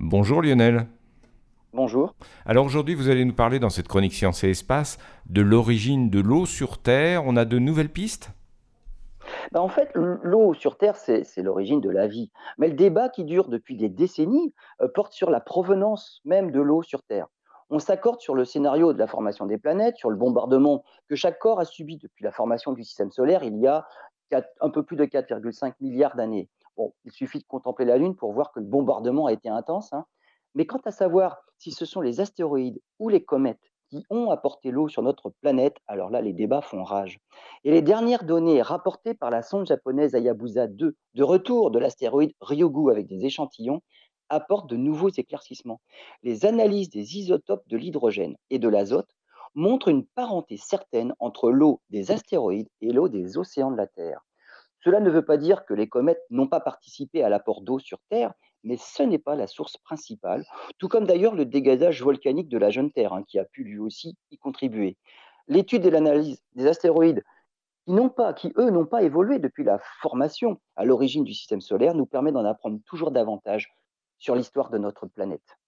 Bonjour Lionel. Bonjour. Alors aujourd'hui, vous allez nous parler dans cette chronique Science et Espace de l'origine de l'eau sur Terre. On a de nouvelles pistes? Bah, en fait, l'eau sur Terre, c'est l'origine de la vie. Mais le débat qui dure depuis des décennies euh, porte sur la provenance même de l'eau sur Terre. On s'accorde sur le scénario de la formation des planètes, sur le bombardement que chaque corps a subi depuis la formation du système solaire il y a un peu plus de 4,5 milliards d'années. Il suffit de contempler la Lune pour voir que le bombardement a été intense. hein. Mais quant à savoir si ce sont les astéroïdes ou les comètes qui ont apporté l'eau sur notre planète, alors là, les débats font rage. Et les dernières données rapportées par la sonde japonaise Hayabusa 2 de retour de l'astéroïde Ryugu avec des échantillons apportent de nouveaux éclaircissements. Les analyses des isotopes de l'hydrogène et de l'azote montrent une parenté certaine entre l'eau des astéroïdes et l'eau des océans de la Terre. Cela ne veut pas dire que les comètes n'ont pas participé à l'apport d'eau sur Terre, mais ce n'est pas la source principale, tout comme d'ailleurs le dégazage volcanique de la jeune Terre, hein, qui a pu lui aussi y contribuer. L'étude et l'analyse des astéroïdes qui pas, qui eux n'ont pas évolué depuis la formation à l'origine du système solaire, nous permet d'en apprendre toujours davantage sur l'histoire de notre planète.